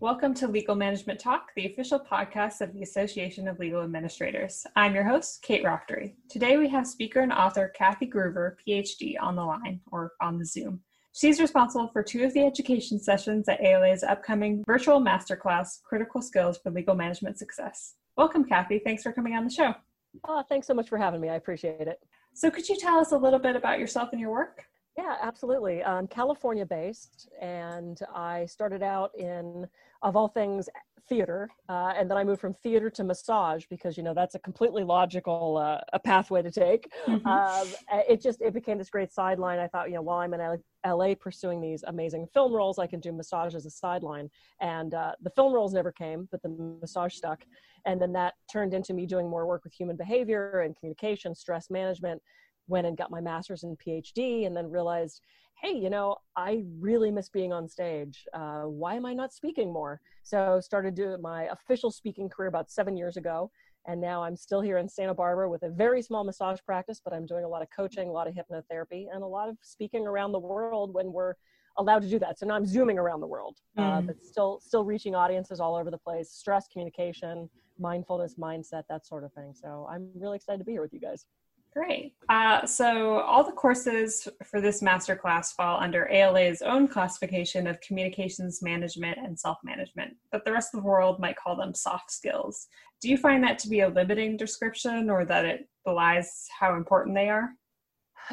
Welcome to Legal Management Talk, the official podcast of the Association of Legal Administrators. I'm your host, Kate Rochtery. Today we have speaker and author Kathy Gruver, PhD, on the line or on the Zoom. She's responsible for two of the education sessions at ALA's upcoming virtual masterclass, Critical Skills for Legal Management Success. Welcome, Kathy. Thanks for coming on the show. Oh, thanks so much for having me. I appreciate it. So, could you tell us a little bit about yourself and your work? Yeah, absolutely. I'm California based, and I started out in, of all things, theater, uh, and then I moved from theater to massage because you know that's a completely logical uh, a pathway to take. Mm-hmm. Um, it just it became this great sideline. I thought, you know, while I'm in LA pursuing these amazing film roles, I can do massage as a sideline. And uh, the film roles never came, but the massage stuck. And then that turned into me doing more work with human behavior and communication, stress management went and got my master's and phd and then realized hey you know i really miss being on stage. Uh, why am i not speaking more? So started doing my official speaking career about seven years ago. And now i'm still here in santa barbara with a very small massage practice but i'm doing a lot of coaching a lot of hypnotherapy and a lot of speaking around the world when we're allowed to do that. So now i'm zooming around the world uh, mm. uh, but still still reaching audiences all over the place stress communication mindfulness mindset that sort of thing. So i'm really excited to be here with you guys Great. Uh, so all the courses for this masterclass fall under ALA's own classification of communications management and self-management, but the rest of the world might call them soft skills. Do you find that to be a limiting description or that it belies how important they are?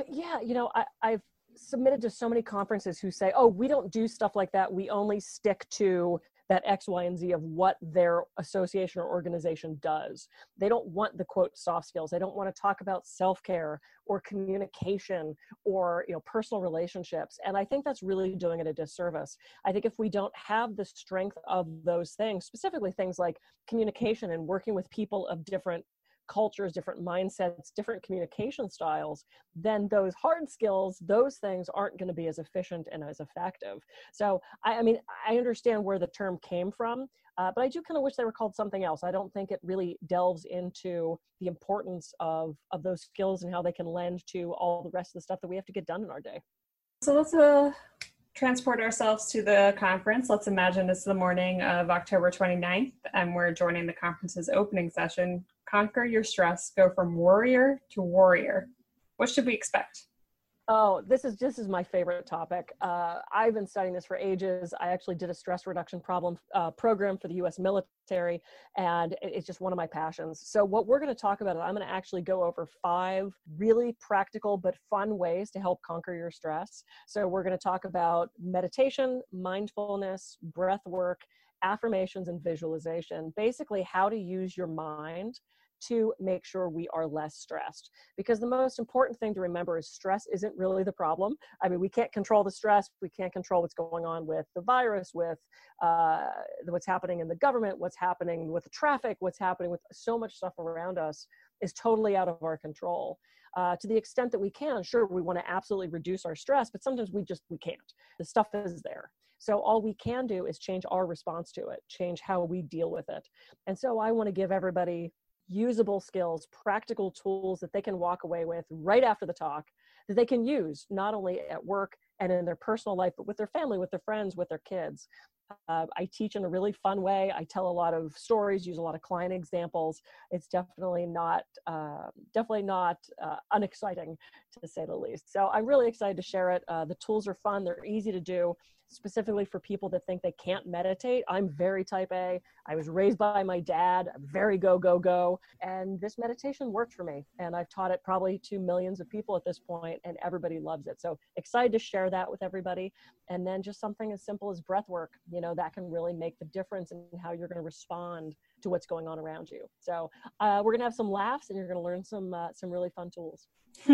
Yeah, you know, I, I've submitted to so many conferences who say, oh, we don't do stuff like that. We only stick to that X, Y, and Z of what their association or organization does. They don't want the quote soft skills. They don't want to talk about self care or communication or you know personal relationships. And I think that's really doing it a disservice. I think if we don't have the strength of those things, specifically things like communication and working with people of different cultures, different mindsets, different communication styles, then those hard skills, those things aren't going to be as efficient and as effective. So, I, I mean, I understand where the term came from, uh, but I do kind of wish they were called something else. I don't think it really delves into the importance of, of those skills and how they can lend to all the rest of the stuff that we have to get done in our day. So let's uh, transport ourselves to the conference. Let's imagine it's the morning of October 29th, and we're joining the conference's opening session conquer your stress, go from worrier to warrior. What should we expect? Oh, this is this is my favorite topic. Uh, I've been studying this for ages. I actually did a stress reduction problem uh, program for the U.S. military, and it's just one of my passions. So, what we're going to talk about, is I'm going to actually go over five really practical but fun ways to help conquer your stress. So, we're going to talk about meditation, mindfulness, breath work, affirmations, and visualization. Basically, how to use your mind to make sure we are less stressed. Because the most important thing to remember is stress isn't really the problem. I mean, we can't control the stress, we can't control what's going on with the virus, with uh, what's happening in the government, what's happening with the traffic, what's happening with so much stuff around us is totally out of our control. Uh, to the extent that we can, sure, we want to absolutely reduce our stress, but sometimes we just we can't. The stuff is there. So all we can do is change our response to it, change how we deal with it. And so I want to give everybody usable skills, practical tools that they can walk away with right after the talk that they can use not only at work and in their personal life, but with their family, with their friends, with their kids. Uh, I teach in a really fun way. I tell a lot of stories, use a lot of client examples. It's definitely not, uh, definitely not uh, unexciting to say the least. So I'm really excited to share it. Uh, the tools are fun. They're easy to do specifically for people that think they can't meditate. I'm very type A. I was raised by my dad, very go, go, go. And this meditation worked for me. And I've taught it probably to millions of people at this point, and everybody loves it. So excited to share that with everybody. And then just something as simple as breath work, you know, that can really make the difference in how you're going to respond to what's going on around you. So uh, we're going to have some laughs and you're going to learn some, uh, some really fun tools.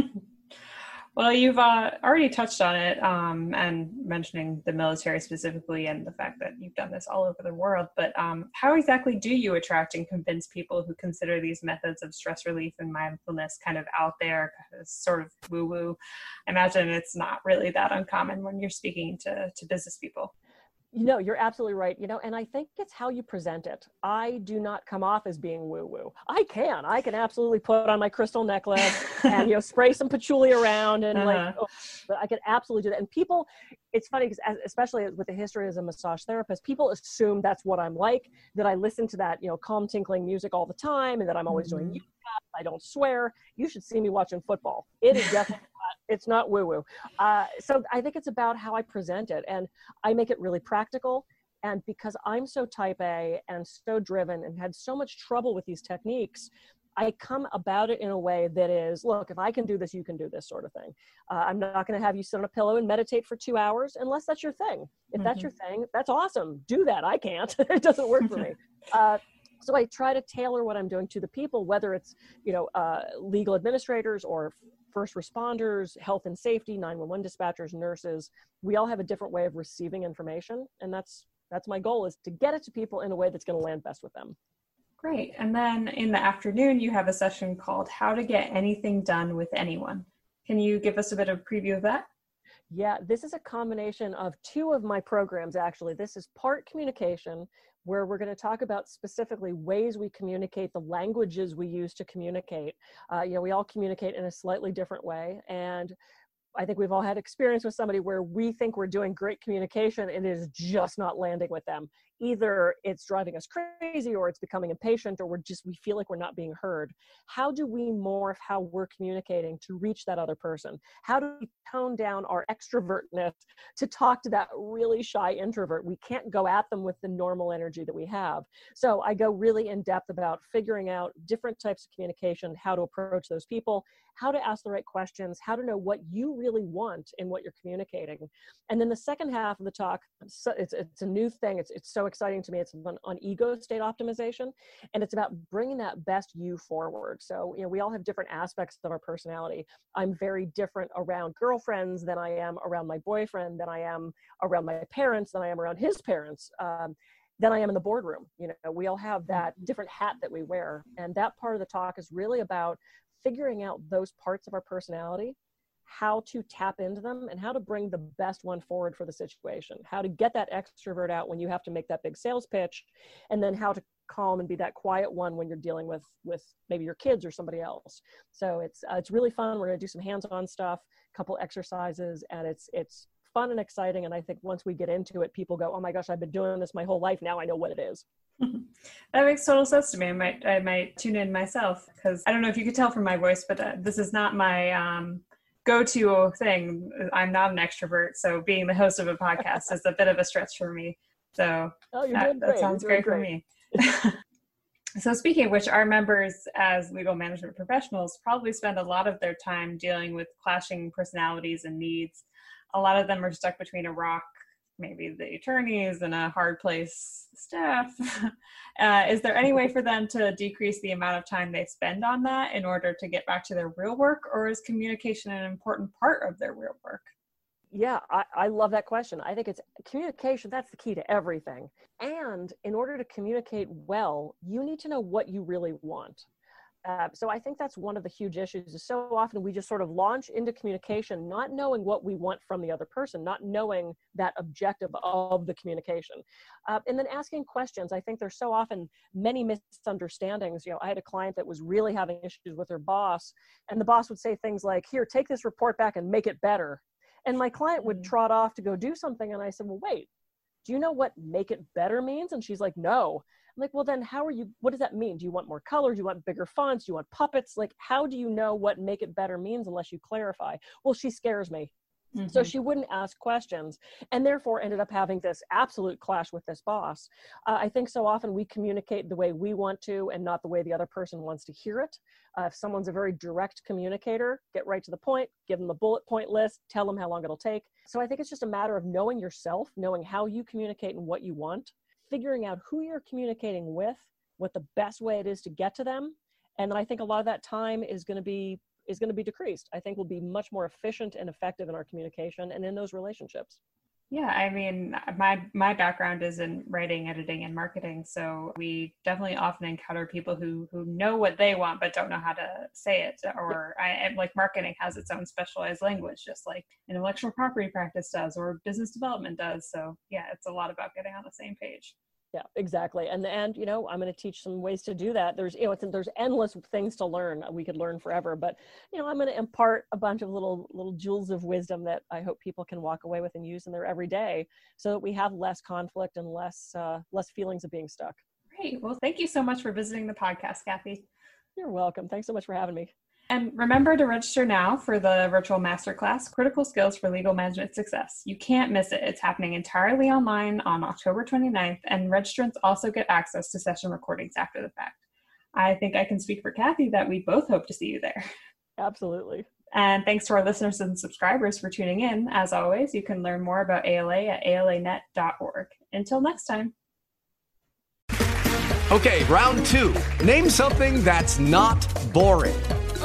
Well, you've uh, already touched on it um, and mentioning the military specifically and the fact that you've done this all over the world. But um, how exactly do you attract and convince people who consider these methods of stress relief and mindfulness kind of out there, sort of woo woo? I imagine it's not really that uncommon when you're speaking to, to business people. You know, you're absolutely right. You know, and I think it's how you present it. I do not come off as being woo woo. I can. I can absolutely put on my crystal necklace and, you know, spray some patchouli around and uh-huh. like, oh, but I can absolutely do that. And people, it's funny because, especially with the history as a massage therapist, people assume that's what I'm like, that I listen to that, you know, calm, tinkling music all the time and that I'm always mm-hmm. doing I don't swear. You should see me watching football. It is definitely it's not woo woo. Uh, so I think it's about how I present it, and I make it really practical. And because I'm so type A and so driven and had so much trouble with these techniques, I come about it in a way that is, look, if I can do this, you can do this sort of thing. Uh, I'm not going to have you sit on a pillow and meditate for two hours unless that's your thing. If mm-hmm. that's your thing, that's awesome. Do that. I can't. it doesn't work for me. Uh, so I try to tailor what I'm doing to the people, whether it's you know uh, legal administrators or first responders, health and safety, 911 dispatchers, nurses, we all have a different way of receiving information. And that's that's my goal is to get it to people in a way that's going to land best with them. Great. And then in the afternoon, you have a session called How to Get Anything Done with Anyone. Can you give us a bit of preview of that? Yeah, this is a combination of two of my programs actually. This is part communication, where we're going to talk about specifically ways we communicate, the languages we use to communicate. Uh, you know, we all communicate in a slightly different way. And I think we've all had experience with somebody where we think we're doing great communication and it is just not landing with them either it's driving us crazy or it's becoming impatient or we're just we feel like we're not being heard. How do we morph how we're communicating to reach that other person? How do we tone down our extrovertness to talk to that really shy introvert? We can't go at them with the normal energy that we have. So i go really in depth about figuring out different types of communication how to approach those people how to ask the right questions how to know what you really want in what you're communicating. And then the second half of the talk it's, it's a new thing. It's, it's so exciting to me. It's on, on ego state optimization, and it's about bringing that best you forward. So, you know, we all have different aspects of our personality. I'm very different around girlfriends than I am around my boyfriend, than I am around my parents, than I am around his parents. Um, than I am in the boardroom. You know, we all have that different hat that we wear. And that part of the talk is really about figuring out those parts of our personality how to tap into them and how to bring the best one forward for the situation. How to get that extrovert out when you have to make that big sales pitch and then how to calm and be that quiet one when you're dealing with with maybe your kids or somebody else. So it's uh, it's really fun. We're going to do some hands-on stuff a couple exercises and it's it's fun and exciting and i think once we get into it people go oh my gosh i've been doing this my whole life. Now i know what it is. That makes total sense to me. I might I might tune in myself because I don't know if you could tell from my voice, but uh, this is not my um, go-to thing. I'm not an extrovert, so being the host of a podcast is a bit of a stretch for me. So oh, that, that, sounds great, great, for me. so speaking of which, our members as legal management professionals probably spend a lot of their time dealing with clashing personalities and needs. A lot of them are stuck between a rock maybe the attorneys and a hard place staff. Uh, is there any way for them to decrease the amount of time they spend on that in order to get back to their real work, or is communication an important part of their real work? Yeah, I, I love that question. I think it's communication, that's the key to everything. And in order to communicate well, you need to know what you really want. Uh, so I think that's one of the huge issues is so often we just sort of launch into communication not knowing what we want from the other person, not knowing that objective of the communication. Uh, and then asking questions. I think there's so often many misunderstandings. You know, I had a client that was really having issues with her boss, and the boss would say things like, here, take this report back and make it better. And my client would mm. trot off to go do something, and I said, well, wait, do you know what make it better means? And she's like, no. I'm like, well, then how are you? What does that mean? Do you want more color? Do you want bigger fonts? Do you want puppets? Like, how do you know what make it better means unless you clarify? Well, she scares me. Mm-hmm. So she wouldn't ask questions and therefore ended up having this absolute clash with this boss. Uh, I think so often we communicate the way we want to and not the way the other person wants to hear it. Uh, if someone's a very direct communicator, get right to the point, give them the bullet point list, tell them how long it'll take. So I think it's just a matter of knowing yourself, knowing how you communicate and what you want, figuring out who you're communicating with, what the best way it is to get to them. And I think a lot of that time is going to be is going to be decreased. I think we'll be much more efficient and effective in our communication and in those relationships. Yeah, I mean, my my background is in writing, editing, and marketing, so we definitely often encounter people who who know what they want but don't know how to say it. Or I like marketing has its own specialized language, just like intellectual property practice does, or business development does. So yeah, it's a lot about getting on the same page yeah exactly and and you know i'm going to teach some ways to do that. There's you know there's endless things to learn we could learn forever but you know i'm going to impart a bunch of little little jewels of wisdom that i hope people can walk away with and use in their everyday so that we have less conflict and less uh, less feelings of being stuck. Great well thank you so much for visiting the podcast kathy. You're welcome. Thanks so much for having me and remember to register now for the virtual masterclass, Critical Skills for Legal Management Success. You can't miss it. It's happening entirely online on October 29th, and registrants also get access to session recordings after the fact. I think I can speak for Kathy that we both hope to see you there. Absolutely. And thanks to our listeners and subscribers for tuning in. As always, you can learn more about ALA at alanet.org. Until next time. Okay, round two. Name something that's not boring a